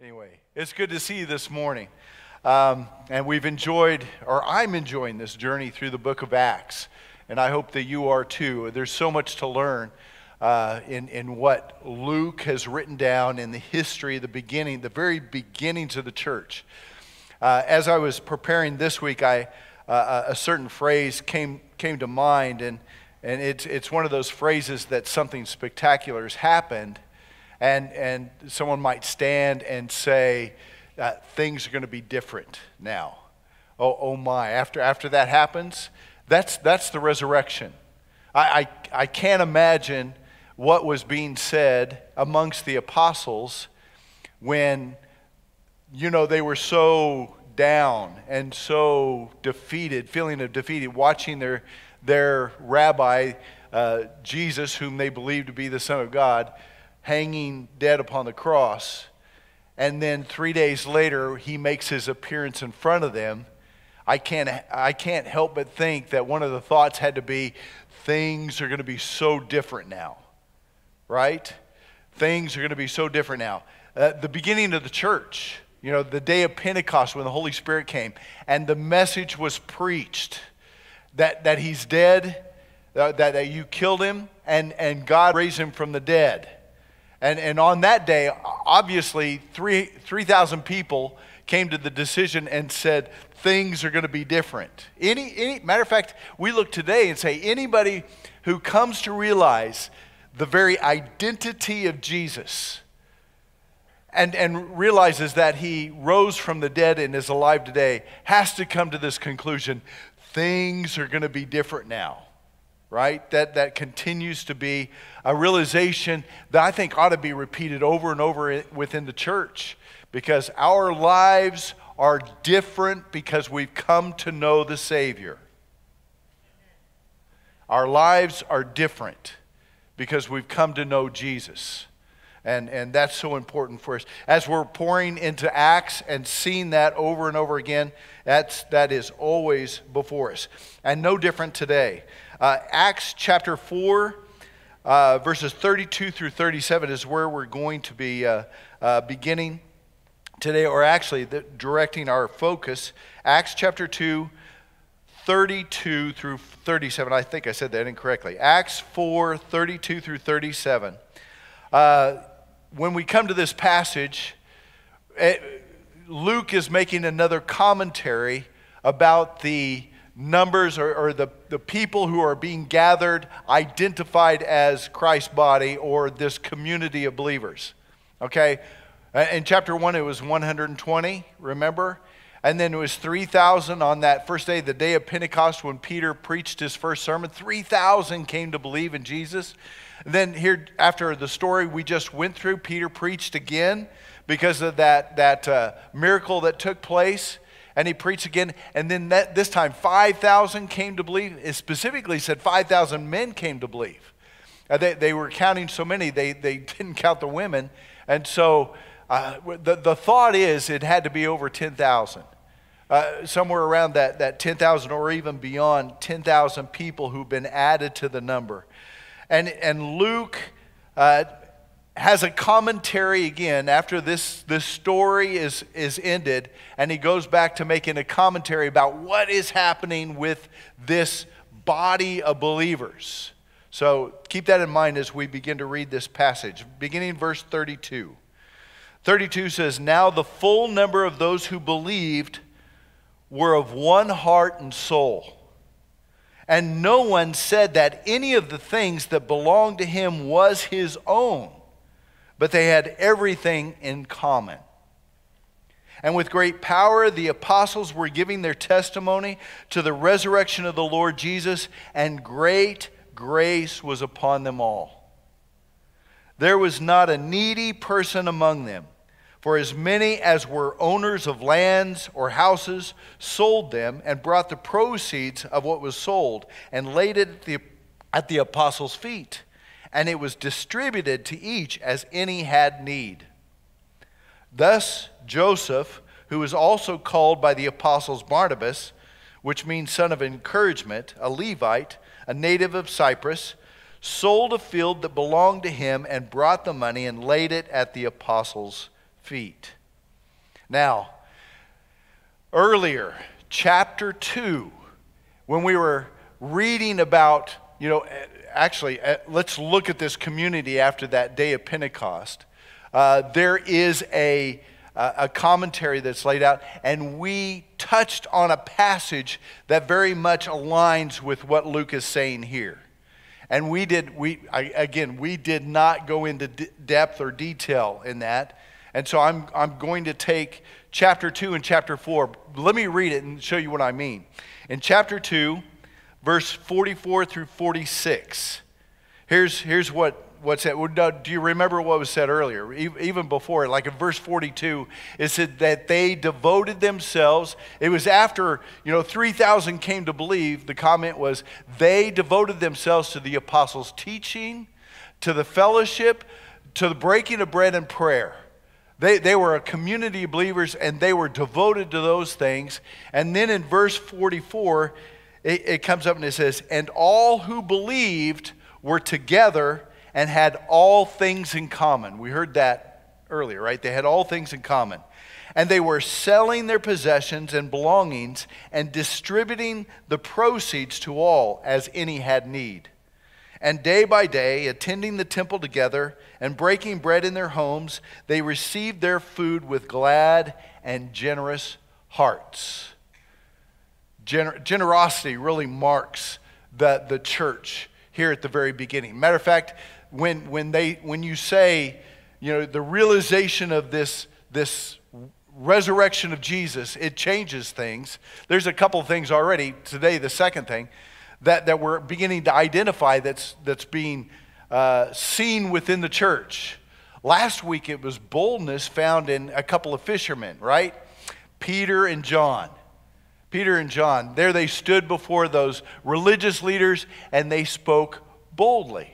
Anyway, it's good to see you this morning. Um, and we've enjoyed, or I'm enjoying this journey through the book of Acts. And I hope that you are too. There's so much to learn uh, in, in what Luke has written down in the history, the beginning, the very beginnings of the church. Uh, as I was preparing this week, I, uh, a certain phrase came, came to mind, and, and it's, it's one of those phrases that something spectacular has happened and, and someone might stand and say, uh, things are going to be different now. Oh, oh my. After, after that happens, that's, that's the resurrection. I, I, I can't imagine what was being said amongst the apostles when, you know, they were so down and so defeated, feeling of defeated, watching their, their rabbi, uh, Jesus, whom they believed to be the Son of God, hanging dead upon the cross. And then three days later, he makes his appearance in front of them. I can't, I can't help but think that one of the thoughts had to be things are going to be so different now, right? Things are going to be so different now. Uh, the beginning of the church, you know, the day of Pentecost when the Holy Spirit came, and the message was preached that, that he's dead, uh, that, that you killed him, and, and God raised him from the dead. And, and on that day, obviously, 3,000 3, people came to the decision and said, things are going to be different. Any, any, matter of fact, we look today and say, anybody who comes to realize the very identity of Jesus and, and realizes that he rose from the dead and is alive today has to come to this conclusion things are going to be different now right? That, that continues to be a realization that I think ought to be repeated over and over within the church because our lives are different because we've come to know the Savior. Our lives are different because we've come to know Jesus. And, and that's so important for us. As we're pouring into Acts and seeing that over and over again, that's, that is always before us. And no different today. Uh, Acts chapter 4, uh, verses 32 through 37 is where we're going to be uh, uh beginning today, or actually the, directing our focus. Acts chapter 2, 32 through 37. I think I said that incorrectly. Acts 4, 32 through 37. Uh, when we come to this passage, it, eh, Luke is making another commentary about the numbers or, or, the, the people who are being gathered, identified as Christ's body or this community of believers. Okay? In chapter 1, it was 120, remember? And then it was 3,000 on that first day, the day of Pentecost, when Peter preached his first sermon. 3,000 came to believe in Jesus. And then, here, after the story we just went through, Peter preached again because of that, that uh, miracle that took place and he preached again. And then that, this time, 5,000 came to believe. It specifically said 5,000 men came to believe. Uh, they, they were counting so many, they, they didn't count the women. And so uh, the, the thought is it had to be over 10,000. Uh, somewhere around that, that 10,000 or even beyond 10,000 people who've been added to the number. And, and Luke uh, has a commentary again after this, this story is, is ended, and he goes back to making a commentary about what is happening with this body of believers. So keep that in mind as we begin to read this passage. Beginning verse 32. 32 says, Now the full number of those who believed were of one heart and soul. And no one said that any of the things that belonged to him was his own but they had everything in common. And with great power, the apostles were giving their testimony to the resurrection of the Lord Jesus, and great grace was upon them all. There was not a needy person among them, for as many as were owners of lands or houses sold them and brought the proceeds of what was sold and laid it at the, at the apostles' feet and it was distributed to each as any had need. Thus, Joseph, who was also called by the apostles Barnabas, which means son of encouragement, a Levite, a native of Cyprus, sold a field that belonged to him and brought the money and laid it at the apostles' feet. Now, earlier, chapter 2, when we were reading about, you know, actually, uh, let's look at this community after that day of Pentecost. Uh, there is a, a commentary that's laid out, and we touched on a passage that very much aligns with what Luke is saying here. And we did, we, I, again, we did not go into d- depth or detail in that. And so I'm, I'm going to take chapter 2 and chapter 4. Let me read it and show you what I mean. In chapter 2, verse 44 through 46, here's, here's what what's that? Do you remember what was said earlier? Even before, like in verse 42, it said that they devoted themselves. It was after, you know, 3,000 came to believe. The comment was, they devoted themselves to the apostles' teaching, to the fellowship, to the breaking of bread and prayer. They, they were a community of believers and they were devoted to those things. And then in verse 44, it, it comes up and it says, And all who believed were together and had all things in common. We heard that earlier, right? They had all things in common. And they were selling their possessions and belongings and distributing the proceeds to all as any had need. And day by day, attending the temple together and breaking bread in their homes, they received their food with glad and generous hearts. Gener- generosity really marks the, the church here at the very beginning. Matter of fact, when, when, they, when you say, you know, the realization of this, this resurrection of Jesus, it changes things. There's a couple of things already. Today, the second thing that, that we're beginning to identify that's, that's being uh, seen within the church. Last week, it was boldness found in a couple of fishermen, right? Peter and John. Peter and John, there they stood before those religious leaders and they spoke boldly.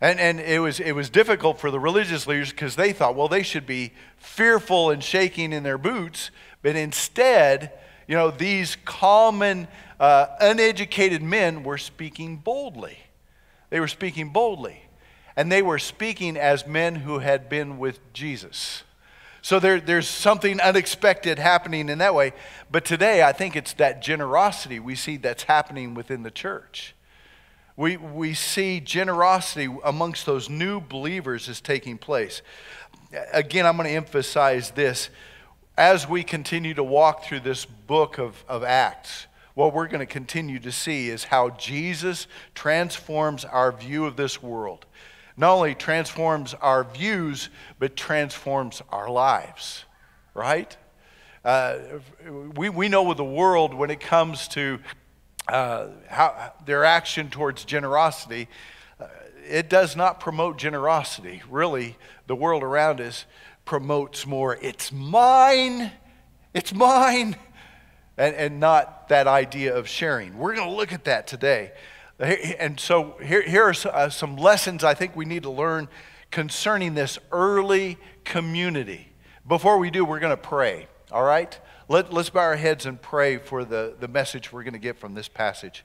And, and it, was, it was difficult for the religious leaders because they thought, well, they should be fearful and shaking in their boots. But instead, you know, these common, uh, uneducated men were speaking boldly. They were speaking boldly. And they were speaking as men who had been with Jesus. So there, there's something unexpected happening in that way. But today, I think it's that generosity we see that's happening within the church. We, we see generosity amongst those new believers is taking place. Again, I'm going to emphasize this. As we continue to walk through this book of, of Acts, what we're going to continue to see is how Jesus transforms our view of this world. Not only transforms our views, but transforms our lives, right? Uh, we, we know with the world, when it comes to uh, how, their action towards generosity, uh, it does not promote generosity. Really, the world around us promotes more, it's mine, it's mine, and, and not that idea of sharing. We're going to look at that today. And so here, here are uh, some lessons I think we need to learn concerning this early community. Before we do, we're going to pray, all right? Let, us bow our heads and pray for the, the message we're going to get from this passage.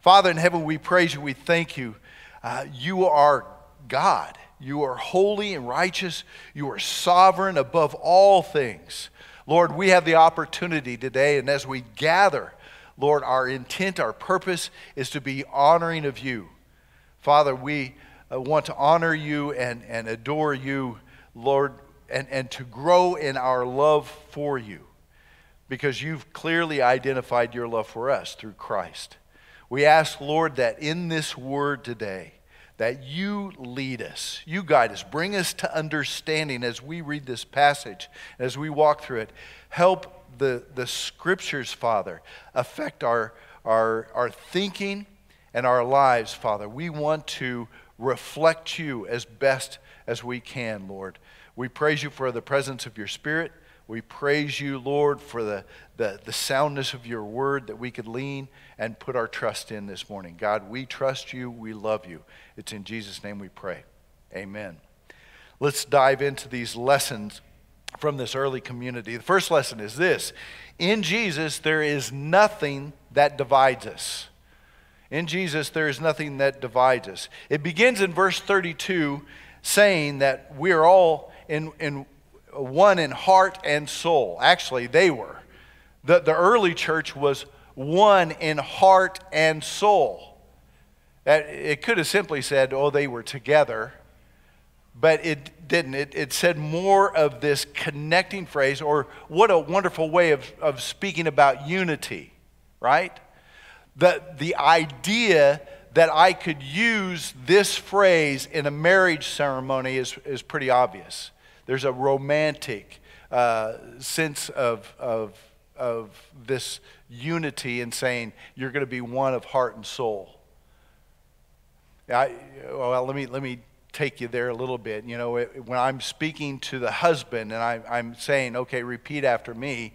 Father in heaven, we praise you. We thank you. Uh, you are God. You are holy and righteous. You are sovereign above all things. Lord, we have the opportunity today, and as we gather, Lord, our intent, our purpose is to be honoring of you. Father, we uh, want to honor you and, and adore you, Lord, and, and to grow in our love for you because you've clearly identified your love for us through Christ. We ask, Lord, that in this word today, that you lead us, you guide us, bring us to understanding as we read this passage, as we walk through it. Help the, the scriptures, Father, affect our, our, our thinking and our lives, Father. We want to reflect you as best as we can, Lord. We praise you for the presence of your Spirit. We praise you, Lord, for the, the, the soundness of your word that we could lean and put our trust in this morning. God, we trust you. We love you. It's in Jesus' name we pray. Amen. Let's dive into these lessons from this early community. The first lesson is this In Jesus, there is nothing that divides us. In Jesus, there is nothing that divides us. It begins in verse 32 saying that we are all in, in one in heart and soul. Actually, they were. The, the early church was one in heart and soul. It could have simply said, oh, they were together, but it didn't. It, it said more of this connecting phrase, or what a wonderful way of, of speaking about unity, right? The, the idea that I could use this phrase in a marriage ceremony is, is pretty obvious. There's a romantic uh, sense of, of, of this unity in saying you're going to be one of heart and soul. I, well, let me, let me take you there a little bit. You know, when I'm speaking to the husband and I, I'm saying, okay, repeat after me,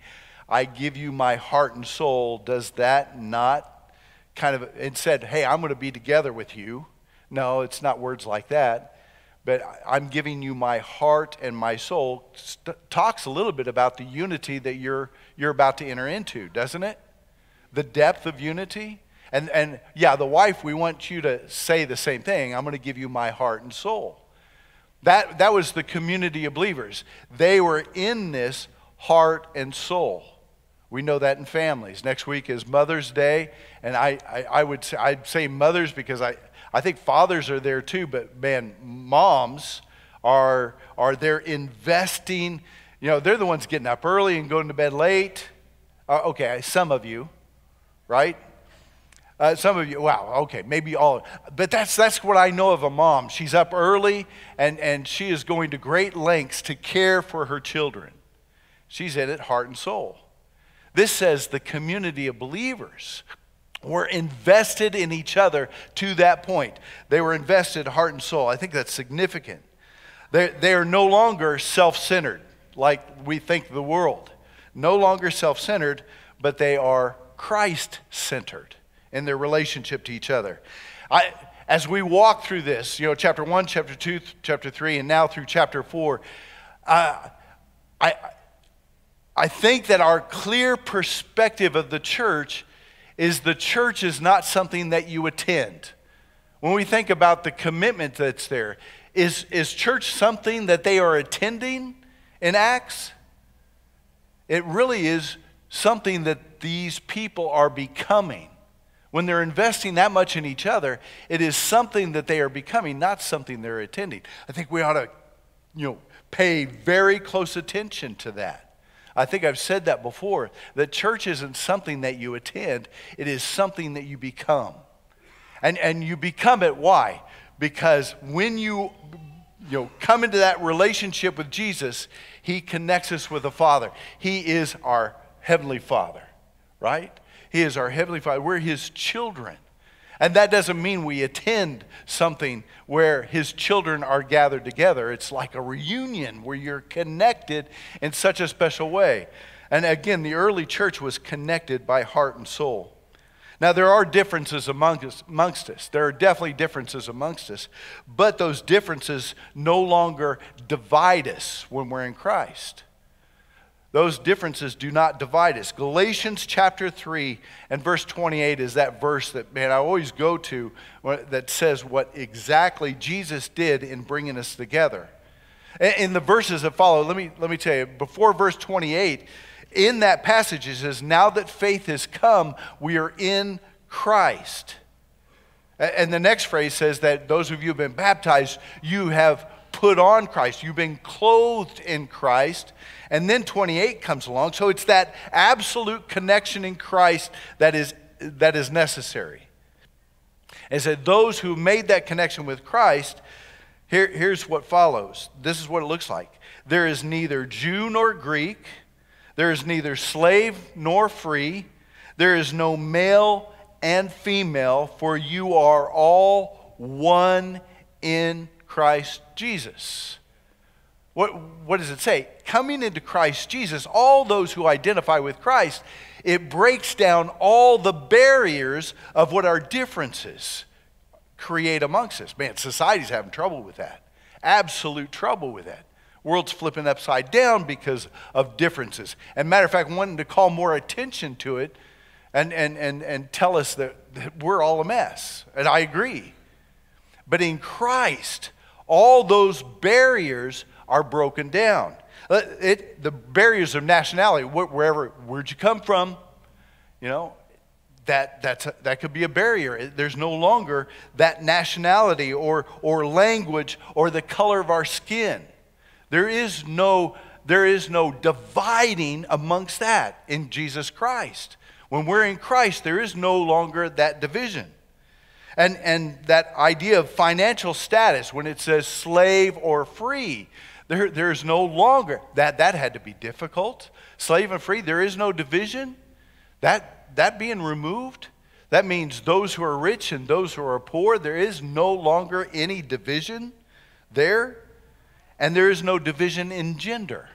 I give you my heart and soul, does that not kind of, and said, hey, I'm going to be together with you. No, it's not words like that. But I'm giving you my heart and my soul. St- talks a little bit about the unity that you're, you're about to enter into, doesn't it? The depth of unity. And, and yeah, the wife, we want you to say the same thing. I'm going to give you my heart and soul. That, that was the community of believers. They were in this heart and soul. We know that in families. Next week is Mother's Day, and I, I, I, would say, I'd say mothers because I, I think fathers are there too, but man, moms are, are there investing. You know, they're the ones getting up early and going to bed late. Uh, okay, some of you, right? Uh, some of you, wow, okay, maybe all. But that's, that's what I know of a mom. She's up early and, and she is going to great lengths to care for her children. She's in it heart and soul. This says the community of believers were invested in each other to that point. They were invested heart and soul. I think that's significant. They, they are no longer self centered like we think the world. No longer self centered, but they are Christ centered in their relationship to each other. I, as we walk through this, you know, chapter 1, chapter 2, chapter 3, and now through chapter 4, uh, I, I think that our clear perspective of the church is the church is not something that you attend. When we think about the commitment that's there, is, is church something that they are attending in Acts? It really is something that these people are becoming. When they're investing that much in each other, it is something that they are becoming, not something they're attending. I think we ought to, you know, pay very close attention to that. I think I've said that before that church isn't something that you attend, it is something that you become. And, and you become it, why? Because when you, you know, come into that relationship with Jesus, He connects us with the Father. He is our Heavenly Father, right? He is our Heavenly Father. We're His children. And that doesn't mean we attend something where his children are gathered together. It's like a reunion where you're connected in such a special way. And again, the early church was connected by heart and soul. Now, there are differences among us, amongst us. There are definitely differences amongst us. But those differences no longer divide us when we're in Christ. Those differences do not divide us. Galatians chapter 3 and verse 28 is that verse that, man, I always go to that says what exactly Jesus did in bringing us together. In the verses that follow, let me, let me tell you, before verse 28, in that passage it says, Now that faith has come, we are in Christ. And the next phrase says that those of you who have been baptized, you have put on Christ. You've been clothed in Christ. And then 28 comes along. So it's that absolute connection in Christ that is, that is necessary. And said, those who made that connection with Christ, here, here's what follows. This is what it looks like. There is neither Jew nor Greek, there is neither slave nor free, there is no male and female, for you are all one in Christ Jesus. What, what does it say? Coming into Christ Jesus, all those who identify with Christ, it breaks down all the barriers of what our differences create amongst us. Man, society's having trouble with that. Absolute trouble with that. World's flipping upside down because of differences. And matter of fact, wanting to call more attention to it and, and, and, and tell us that, that we're all a mess. And I agree. But in Christ, all those barriers are broken down. Uh, it, the barriers of nationality, wherever, where'd you come from? You know, that, that's a, that could be a barrier. There's no longer that nationality or, or language or the color of our skin. There is no there is no dividing amongst that in Jesus Christ. When we're in Christ, there is no longer that division. And, and that idea of financial status, when it says slave or free, there, there's no longer that. That had to be difficult. Slave and free, there is no division. That, that being removed, that means those who are rich and those who are poor, there is no longer any division there. And there is no division in gender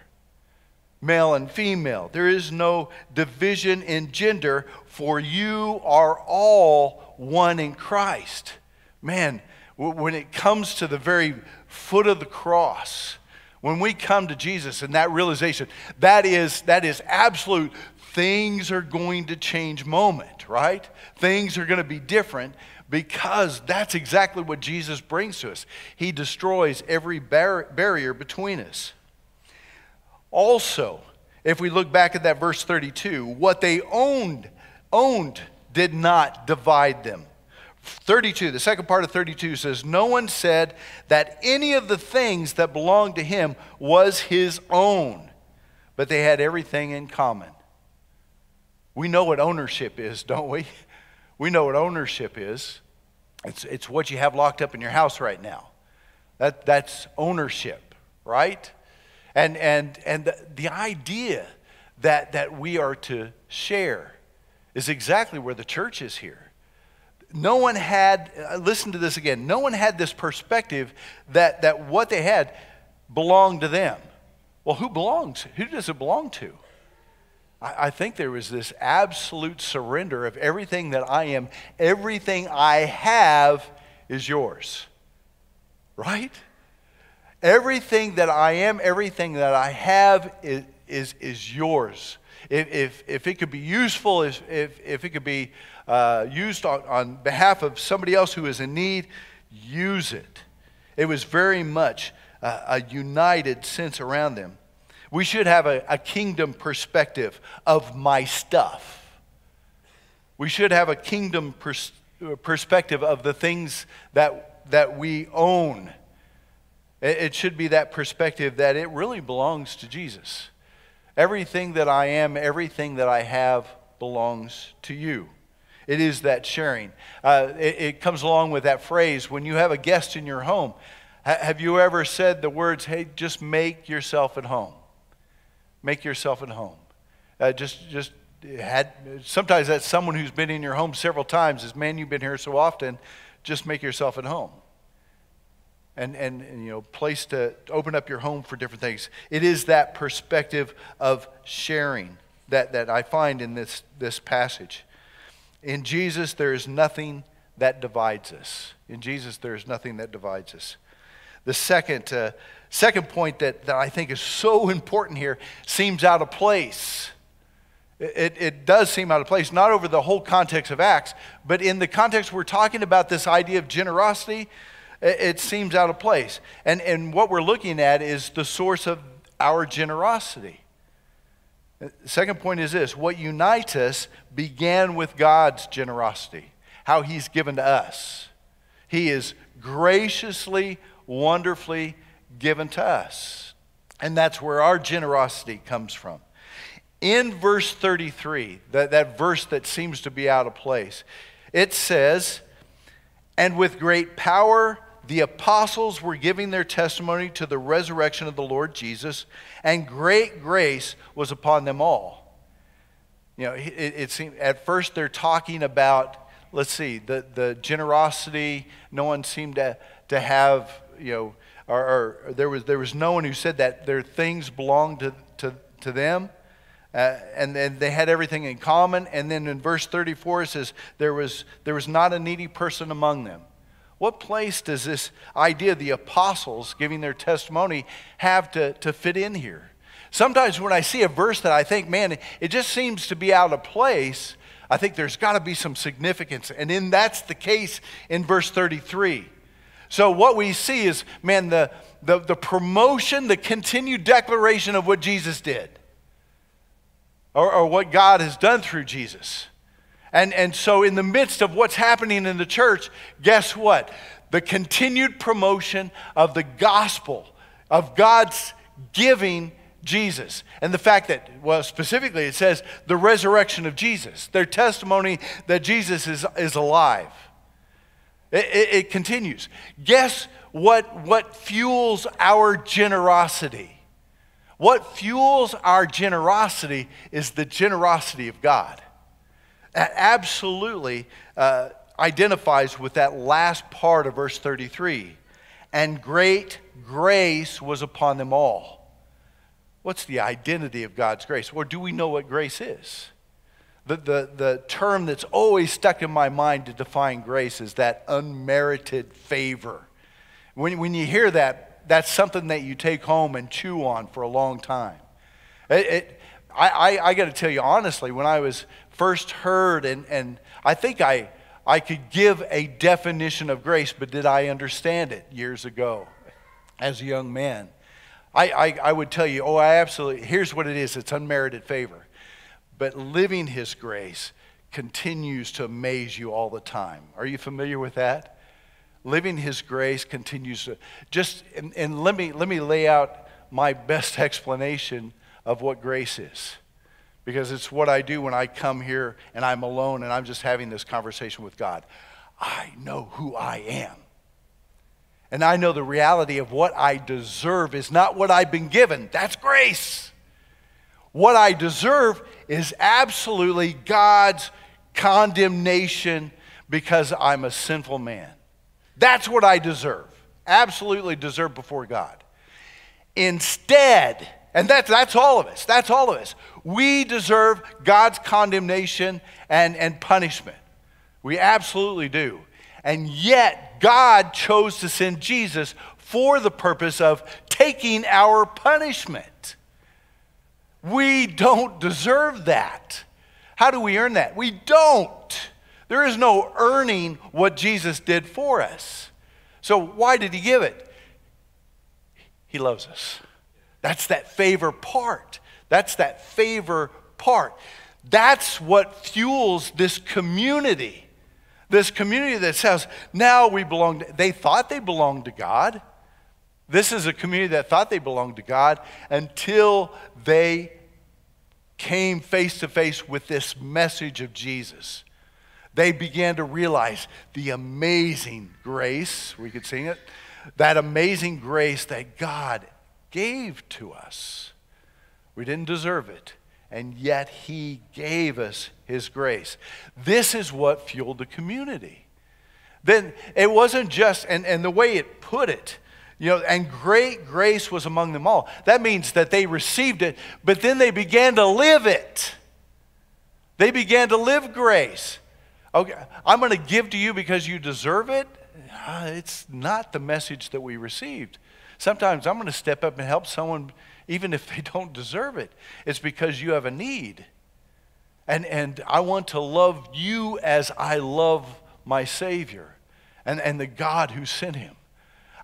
male and female. There is no division in gender, for you are all one in Christ. Man, when it comes to the very foot of the cross, when we come to Jesus and that realization, that is, that is absolute things are going to change moment, right? Things are going to be different because that's exactly what Jesus brings to us. He destroys every bar- barrier between us. Also, if we look back at that verse 32, what they owned owned did not divide them. 32, the second part of 32 says, No one said that any of the things that belonged to him was his own, but they had everything in common. We know what ownership is, don't we? We know what ownership is. It's, it's what you have locked up in your house right now. That, that's ownership, right? And, and, and the, the idea that, that we are to share is exactly where the church is here. No one had, uh, listen to this again, no one had this perspective that, that what they had belonged to them. Well, who belongs? Who does it belong to? I, I think there was this absolute surrender of everything that I am, everything I have is yours. Right? Everything that I am, everything that I have is, is, is yours. If, if, if it could be useful, if, if, if it could be uh, used on, on behalf of somebody else who is in need, use it. It was very much a, a united sense around them. We should have a, a kingdom perspective of my stuff. We should have a kingdom pers- perspective of the things that, that we own it should be that perspective that it really belongs to Jesus. Everything that I am, everything that I have belongs to you. It is that sharing. Uh, it, it, comes along with that phrase when you have a guest in your home. Ha- have you ever said the words, hey, just make yourself at home? Make yourself at home. Uh, just, just had, sometimes that's someone who's been in your home several times, is man, you've been here so often, just make yourself at home and, and, and, you know place to open up your home for different things. It is that perspective of sharing that, that i find in this, this passage. In jesus there is nothing that divides us. In jesus there is nothing that divides us. The second, uh, second point that, that i think is so important here seems out of place. It, it does seem out of place, not over the whole context of Acts, but in the context we're talking about this idea of generosity, it seems out of place. And, and what we're looking at is the source of our generosity. Second point is this what unites us began with God's generosity, how He's given to us. He is graciously, wonderfully given to us. And that's where our generosity comes from. In verse 33, that, that verse that seems to be out of place, it says, And with great power the apostles were giving their testimony to the resurrection of the Lord Jesus, and great grace was upon them all. You know, it, it seemed, at first they're talking about, let's see, the, the generosity. No one seemed to, to have, you know, or, or there, was, there was no one who said that their things belonged to, to, to them. Uh, and then they had everything in common. And then in verse 34 it says, there was, there was not a needy person among them. What place does this idea of the apostles giving their testimony have to, to fit in here? Sometimes when I see a verse that I think, man, it just seems to be out of place, I think there's got to be some significance. And then that's the case in verse 33. So, what we see is, man, the, the, the promotion, the continued declaration of what Jesus did, or, or what God has done through Jesus. And, and so, in the midst of what's happening in the church, guess what? The continued promotion of the gospel, of God's giving Jesus. And the fact that, well, specifically, it says the resurrection of Jesus, their testimony that Jesus is, is alive. It, it, it continues. Guess what, what fuels our generosity? What fuels our generosity is the generosity of God. That absolutely uh, identifies with that last part of verse 33. And great grace was upon them all. What's the identity of God's grace? Or do we know what grace is? The, the, the term that's always stuck in my mind to define grace is that unmerited favor. When, when you hear that, that's something that you take home and chew on for a long time. It, it, I, I, I got to tell you honestly, when I was first heard, and, and I think I, I could give a definition of grace, but did I understand it years ago as a young man? I, I, I would tell you, oh, I absolutely, here's what it is it's unmerited favor. But living His grace continues to amaze you all the time. Are you familiar with that? Living His grace continues to just, and, and let, me, let me lay out my best explanation of what grace is. Because it's what I do when I come here and I'm alone and I'm just having this conversation with God. I know who I am. And I know the reality of what I deserve is not what I've been given. That's grace. What I deserve is absolutely God's condemnation because I'm a sinful man. That's what I deserve. Absolutely deserve before God. Instead, and that's, that's all of us, that's all of us. We deserve God's condemnation and, and punishment. We absolutely do. And yet, God chose to send Jesus for the purpose of taking our punishment. We don't deserve that. How do we earn that? We don't. There is no earning what Jesus did for us. So, why did he give it? He loves us. That's that favor part. That's that favor part. That's what fuels this community. This community that says, now we belong to, they thought they belonged to God. This is a community that thought they belonged to God until they came face to face with this message of Jesus. They began to realize the amazing grace, we could sing it, that amazing grace that God gave to us. We didn't deserve it and yet he gave us his grace. This is what fueled the community. Then it wasn't just, and, and the way it put it, you know, and great grace was among them all. That means that they received it, but then they began to live it. They began to live grace. Okay, I'm going to give to you because you deserve it. Uh, it's not the message that we received. Sometimes I'm going to step up and help someone even if they don't deserve it. It's because you have a need. And, and I want to love you as I love my Savior and, and the God who sent him.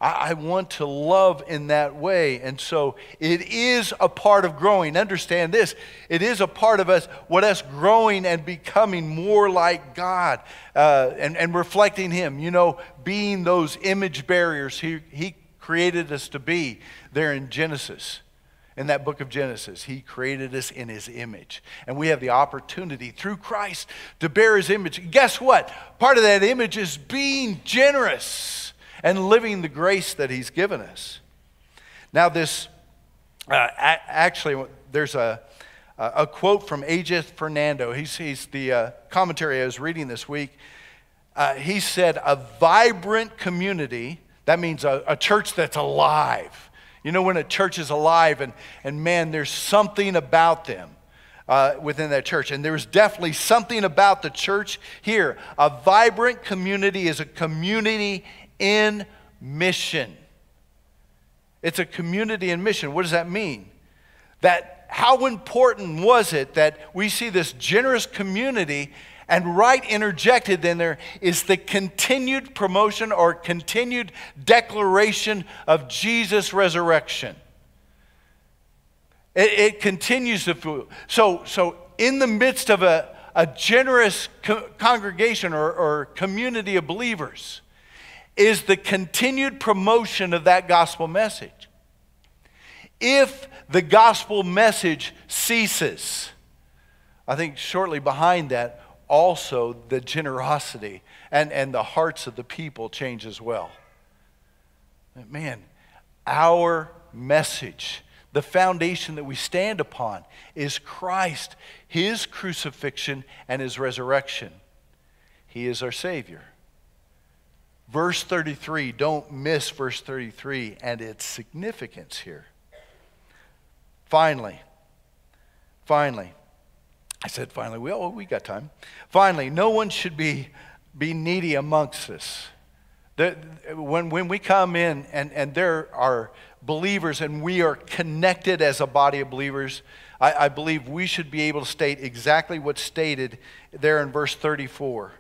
I, I want to love in that way. And so it is a part of growing. Understand this it is a part of us, what us growing and becoming more like God uh, and, and reflecting Him, you know, being those image bearers He, he created us to be there in Genesis in that book of Genesis. He created us in his image. And we have the opportunity through Christ to bear his image. Guess what? Part of that image is being generous and living the grace that he's given us. Now, this uh, actually, there's a, a quote from Ajith Fernando. He's, he's the uh, commentary I was reading this week. Uh, he said, A vibrant community, that means a, a church that's alive you know, when a church is alive and, and man, there's something about them uh, within that church. And there's definitely something about the church here. A vibrant community is a community in mission. It's a community in mission. What does that mean? That how important was it that we see this generous community And right interjected in there is the continued promotion or continued declaration of Jesus' resurrection. It, it continues to so so in the midst of a, a generous co- congregation or, or community of believers is the continued promotion of that gospel message. If the gospel message ceases, I think shortly behind that, also the generosity and, and the hearts of the people change as well. Man, our message the foundation that we stand upon is Christ, His crucifixion, and His resurrection. He is our Savior. Verse 33, don't miss verse 33 and its significance here. Finally, finally, I said finally, we, oh, we got time. Finally, no one should be, be needy amongst us. The, when, when we come in and, and there are believers and we are connected as a body of believers, I, I believe we should be able to state exactly what's stated there in verse 34.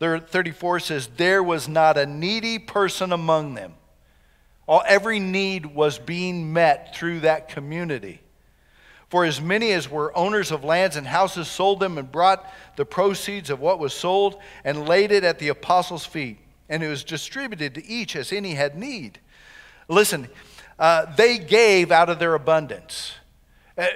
There, 34 says, There was not a needy person among them. All, every need was being met through that community. For as many as were owners of lands and houses sold them and brought the proceeds of what was sold and laid it at the apostles' feet, and it was distributed to each as any had need. Listen, uh, they gave out of their abundance. Uh,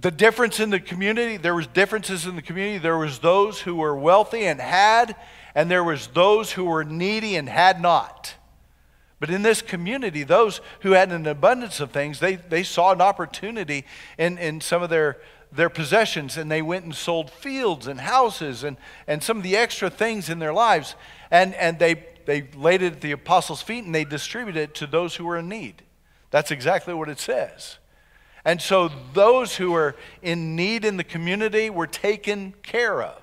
the difference in the community, there was differences in the community. There was those who were wealthy and had, and there was those who were needy and had not. But in this community, those who had an abundance of things, they, they saw an opportunity in, in some of their, their possessions and they went and sold fields and houses and, and some of the extra things in their lives. And, and they, they laid it at the apostles' feet and they distributed it to those who were in need. That's exactly what it says. And so those who were in need in the community were taken care of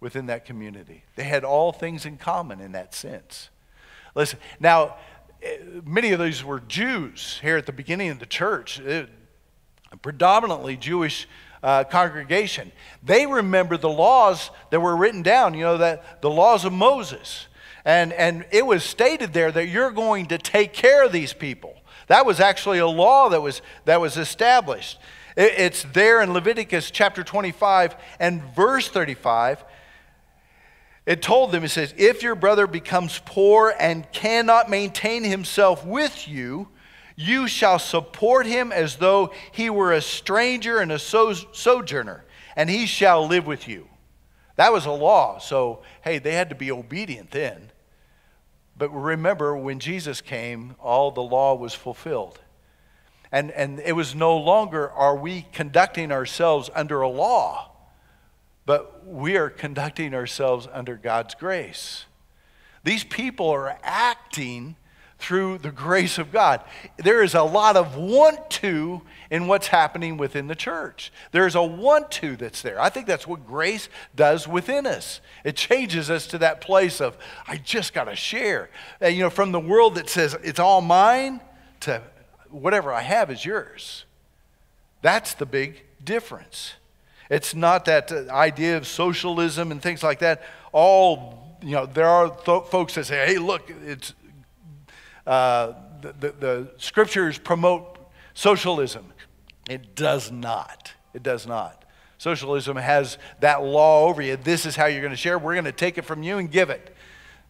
within that community. They had all things in common in that sense. Listen, now, eh, many of these were Jews here at the beginning of the church, it, predominantly Jewish uh, congregation. They remember the laws that were written down, you know, that the laws of Moses. And, and it was stated there that you're going to take care of these people. That was actually a law that was, that was established. It, it's there in Leviticus chapter 25 and verse 35. It told them, it says, if your brother becomes poor and cannot maintain himself with you, you shall support him as though he were a stranger and a sojourner, and he shall live with you. That was a law. So, hey, they had to be obedient then. But remember, when Jesus came, all the law was fulfilled. And, and it was no longer are we conducting ourselves under a law, but we are conducting ourselves under God's grace. These people are acting through the grace of God. There is a lot of want to in what's happening within the church. There's a want to that's there. I think that's what grace does within us. It changes us to that place of, I just got to share. And, you know, from the world that says it's all mine to whatever I have is yours. That's the big difference. It's not that idea of socialism and things like that. All, you know, there are th- folks that say, hey, look, it's uh, the, the, the scriptures promote socialism. It does not. It does not. Socialism has that law over you. This is how you're going to share. We're going to take it from you and give it.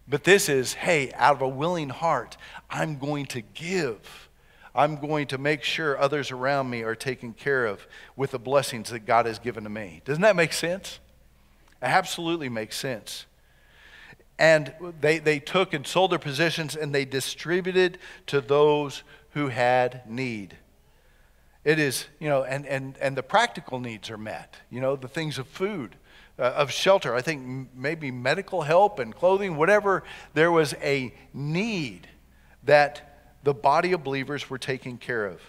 But this is, hey, out of a willing heart, I'm going to give. I'm going to make sure others around me are taken care of with the blessings that God has given to me. Doesn't that make sense? It absolutely makes sense and they, they took and sold their possessions and they distributed to those who had need. It is, you know, and, and, and the practical needs are met, you know, the things of food, uh, of shelter. I think maybe medical help and clothing, whatever. There was a need that the body of believers were taken care of.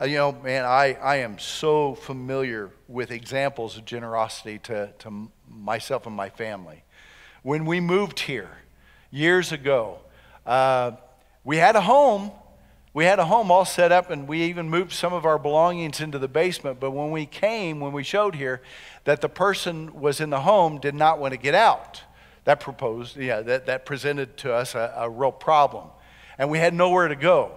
Uh, you know, man, I, I am so familiar with examples of generosity to, to myself and my family when we moved here years ago. Uh, we had a home, we had a home all set up and we even moved some of our belongings into the basement. But when we came, when we showed here that the person was in the home, did not want to get out. That proposed, yeah, that, that presented to us a, a real problem. And we had nowhere to go.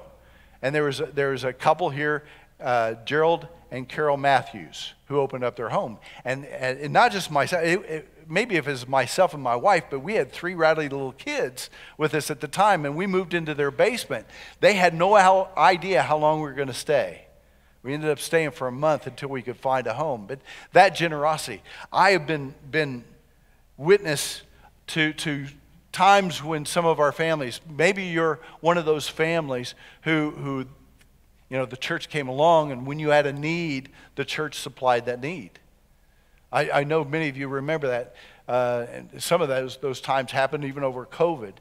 And there was a, there was a couple here, uh, Gerald and Carol Matthews, who opened up their home. And, and not just myself, it, it, maybe if it was myself and my wife, but we had three rattly little kids with us at the time, and we moved into their basement. They had no idea how long we were going to stay. We ended up staying for a month until we could find a home. But that generosity, I have been, been witness to, to times when some of our families, maybe you're one of those families who, who, you know, the church came along and when you had a need, the church supplied that need. I, I know many of you remember that. Uh, and some of those, those times happened even over COVID,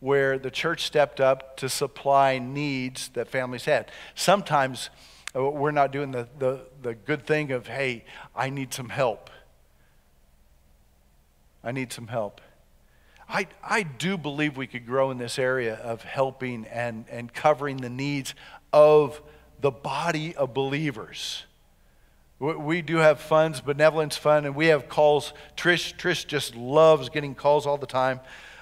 where the church stepped up to supply needs that families had. Sometimes uh, we're not doing the, the, the good thing of, hey, I need some help. I need some help. I, I do believe we could grow in this area of helping and, and covering the needs of the body of believers. We do have funds, benevolence fund, and we have calls. Trish, Trish just loves getting calls all the time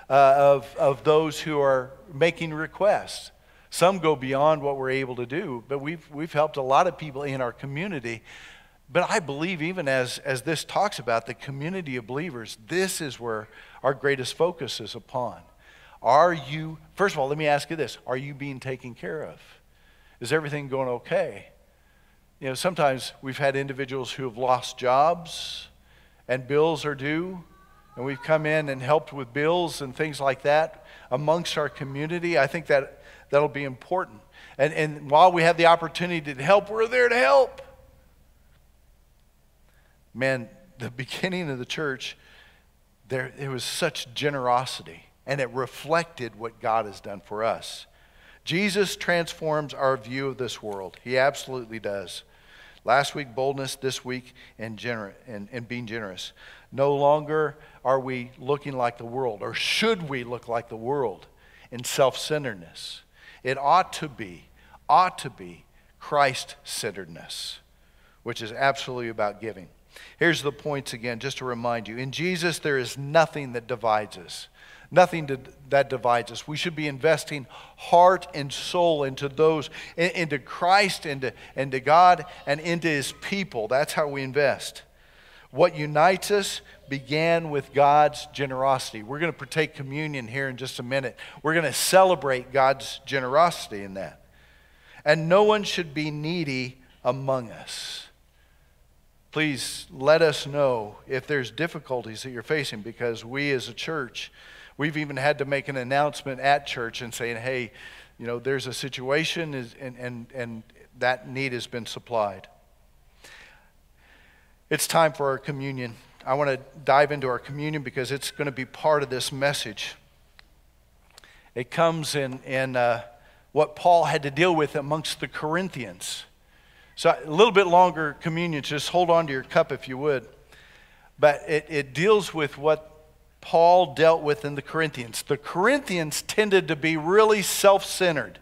uh, of, of those who are making requests. Some go beyond what we're able to do, but we've, we've helped a lot of people in our community. But I believe, even as, as this talks about the community of believers, this is where our greatest focus is upon. Are you, first of all, let me ask you this are you being taken care of? Is everything going okay? You know, sometimes we've had individuals who have lost jobs and bills are due, and we've come in and helped with bills and things like that amongst our community. I think that that'll be important. And, and while we have the opportunity to help, we're there to help. Man, the beginning of the church, there, there was such generosity, and it reflected what God has done for us. Jesus transforms our view of this world. He absolutely does. Last week, boldness. This week, and, gener- and, and being generous. No longer are we looking like the world, or should we look like the world in self centeredness. It ought to be, ought to be Christ centeredness, which is absolutely about giving. Here's the points again, just to remind you. In Jesus, there is nothing that divides us nothing to, that divides us. We should be investing heart and soul into those, into Christ, into, into God, and into His people. That's how we invest. What unites us began with God's generosity. We're going to partake communion here in just a minute. We're going to celebrate God's generosity in that. And no one should be needy among us. Please let us know if there's difficulties that you're facing because we as a church We've even had to make an announcement at church and saying, hey, you know, there's a situation and, and, and that need has been supplied. It's time for our communion. I want to dive into our communion because it's going to be part of this message. It comes in, in uh, what Paul had to deal with amongst the Corinthians. So, a little bit longer communion, just hold on to your cup if you would. But it, it deals with what Paul dealt with in the Corinthians. The Corinthians tended to be really self centered.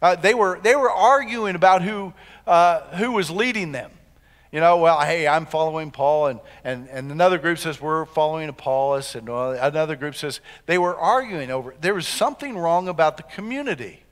Uh, they, were, they were arguing about who, uh, who was leading them. You know, well, hey, I'm following Paul, and, and, and another group says we're following Apollos, and another group says they were arguing over. There was something wrong about the community.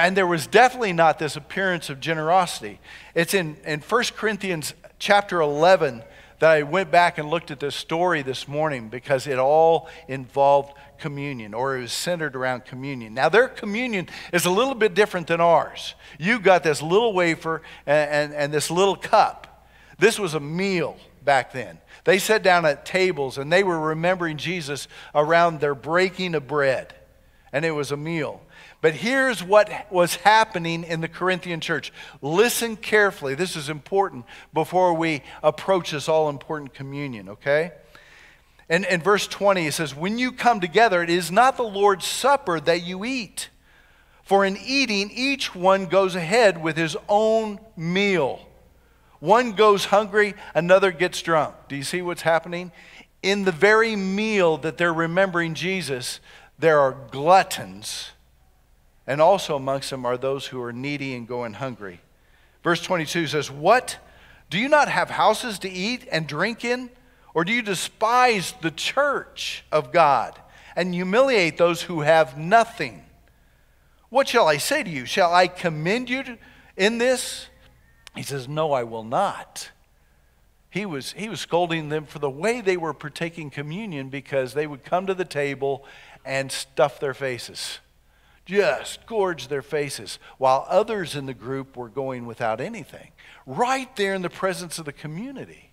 And there was definitely not this appearance of generosity. It's in, in 1 Corinthians chapter 11 that I went back and looked at this story this morning because it all involved communion or it was centered around communion. Now, their communion is a little bit different than ours. You've got this little wafer and, and, and this little cup. This was a meal back then. They sat down at tables and they were remembering Jesus around their breaking of bread, and it was a meal. But here's what was happening in the Corinthian church. Listen carefully. This is important before we approach this all important communion, okay? And in verse 20, it says, When you come together, it is not the Lord's supper that you eat. For in eating, each one goes ahead with his own meal. One goes hungry, another gets drunk. Do you see what's happening? In the very meal that they're remembering Jesus, there are gluttons and also amongst them are those who are needy and going hungry. Verse 22 says, What? Do you not have houses to eat and drink in? Or do you despise the church of God and humiliate those who have nothing? What shall I say to you? Shall I commend you in this? He says, No, I will not. He was, he was scolding them for the way they were partaking communion because they would come to the table and stuff their faces, just gorge their faces, while others in the group were going without anything, right there in the presence of the community.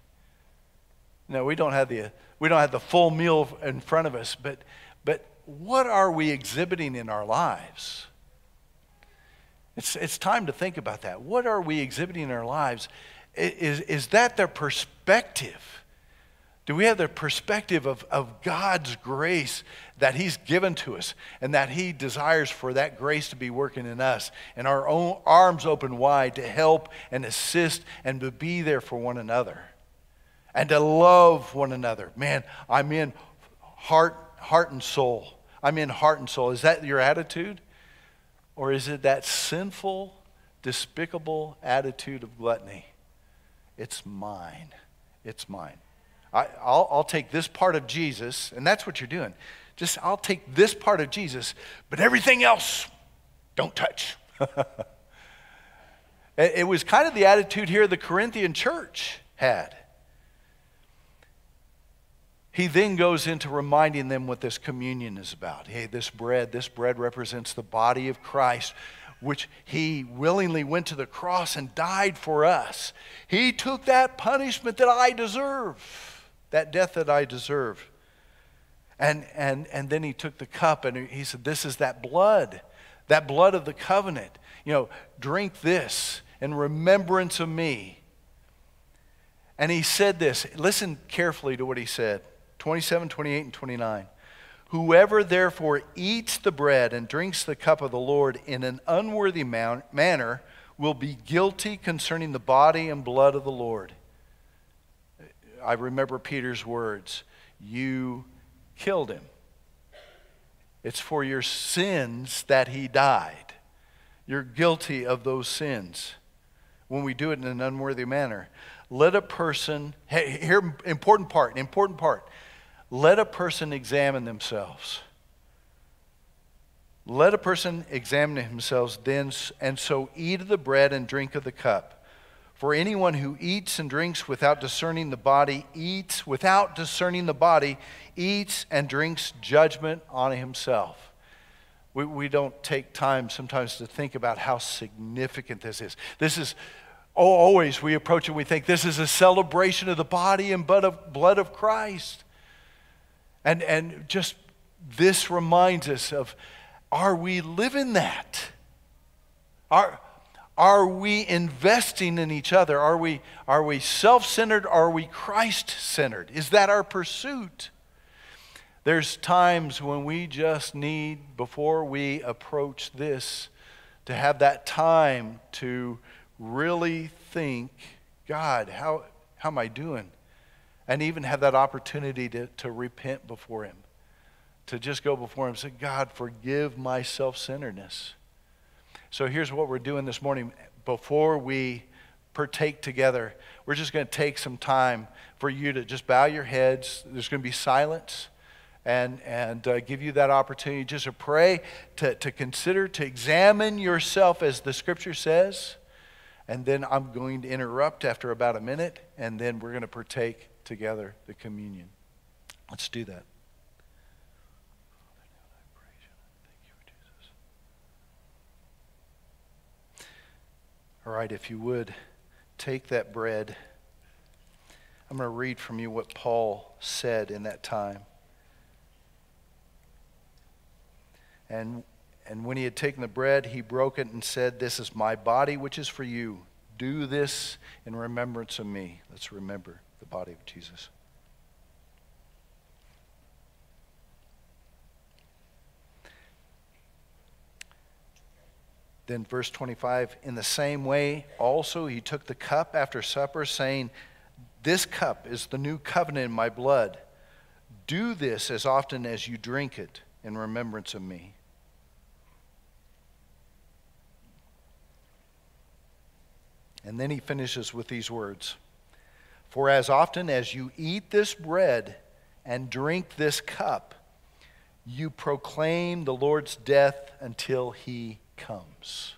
No, we don't have the, we don't have the full meal in front of us, but, but what are we exhibiting in our lives? It's, it's time to think about that. What are we exhibiting in our lives? Is, is that their perspective? Do we have the perspective of, of God's grace that He's given to us and that He desires for that grace to be working in us and our own arms open wide to help and assist and to be there for one another and to love one another? Man, I'm in heart, heart and soul. I'm in heart and soul. Is that your attitude? Or is it that sinful, despicable attitude of gluttony? It's mine. It's mine. I, will I'll take this part of Jesus, and that's what you're doing. Just, I'll take this part of Jesus, but everything else, don't touch. it, it was kind of the attitude here the Corinthian church had. He then goes into reminding them what this communion is about. Hey, this bread, this bread represents the body of Christ, which he willingly went to the cross and died for us. He took that punishment that I deserve, that death that I deserve. And, and, and then he took the cup and he said, This is that blood, that blood of the covenant. You know, drink this in remembrance of me. And he said this. Listen carefully to what he said. 27, 28, and 29. Whoever therefore eats the bread and drinks the cup of the Lord in an unworthy man- manner will be guilty concerning the body and blood of the Lord. I remember Peter's words You killed him. It's for your sins that he died. You're guilty of those sins when we do it in an unworthy manner. Let a person, here, important part, important part let a person examine themselves. Let a person examine themselves then, and so eat of the bread and drink of the cup. For anyone who eats and drinks without discerning the body eats, without discerning the body, eats and drinks judgment on himself. We, we don't take time sometimes to think about how significant this is. This is, oh, always we approach it, we think this is a celebration of the body and blood of, blood of Christ. And, and just this reminds us of are we living that? Are, are we investing in each other? Are we, are we self centered? Are we Christ centered? Is that our pursuit? There's times when we just need, before we approach this, to have that time to really think God, how, how am I doing? and even have that opportunity to, to repent before Him, to just go before Him and say, God, forgive my self centeredness. So here's what we're doing this morning. Before we partake together, we're just going to take some time for you to just bow your heads. There's going to be silence and, and uh, give you that opportunity just to pray, to, to consider, to examine yourself as the scripture says. And then I'm going to interrupt after about a minute, and then we're going to partake together the communion. Let's do that. All right, if you would, take that bread. I'm going to read from you what Paul said in that time. And, and when he had taken the bread, he broke it and said, This is my body, which is for you. Do this in remembrance of me. Let's remember the body of Jesus. Then, verse 25, in the same way, also he took the cup after supper, saying, This cup is the new covenant in my blood. Do this as often as you drink it in remembrance of me. And then he finishes with these words For as often as you eat this bread and drink this cup, you proclaim the Lord's death until he comes.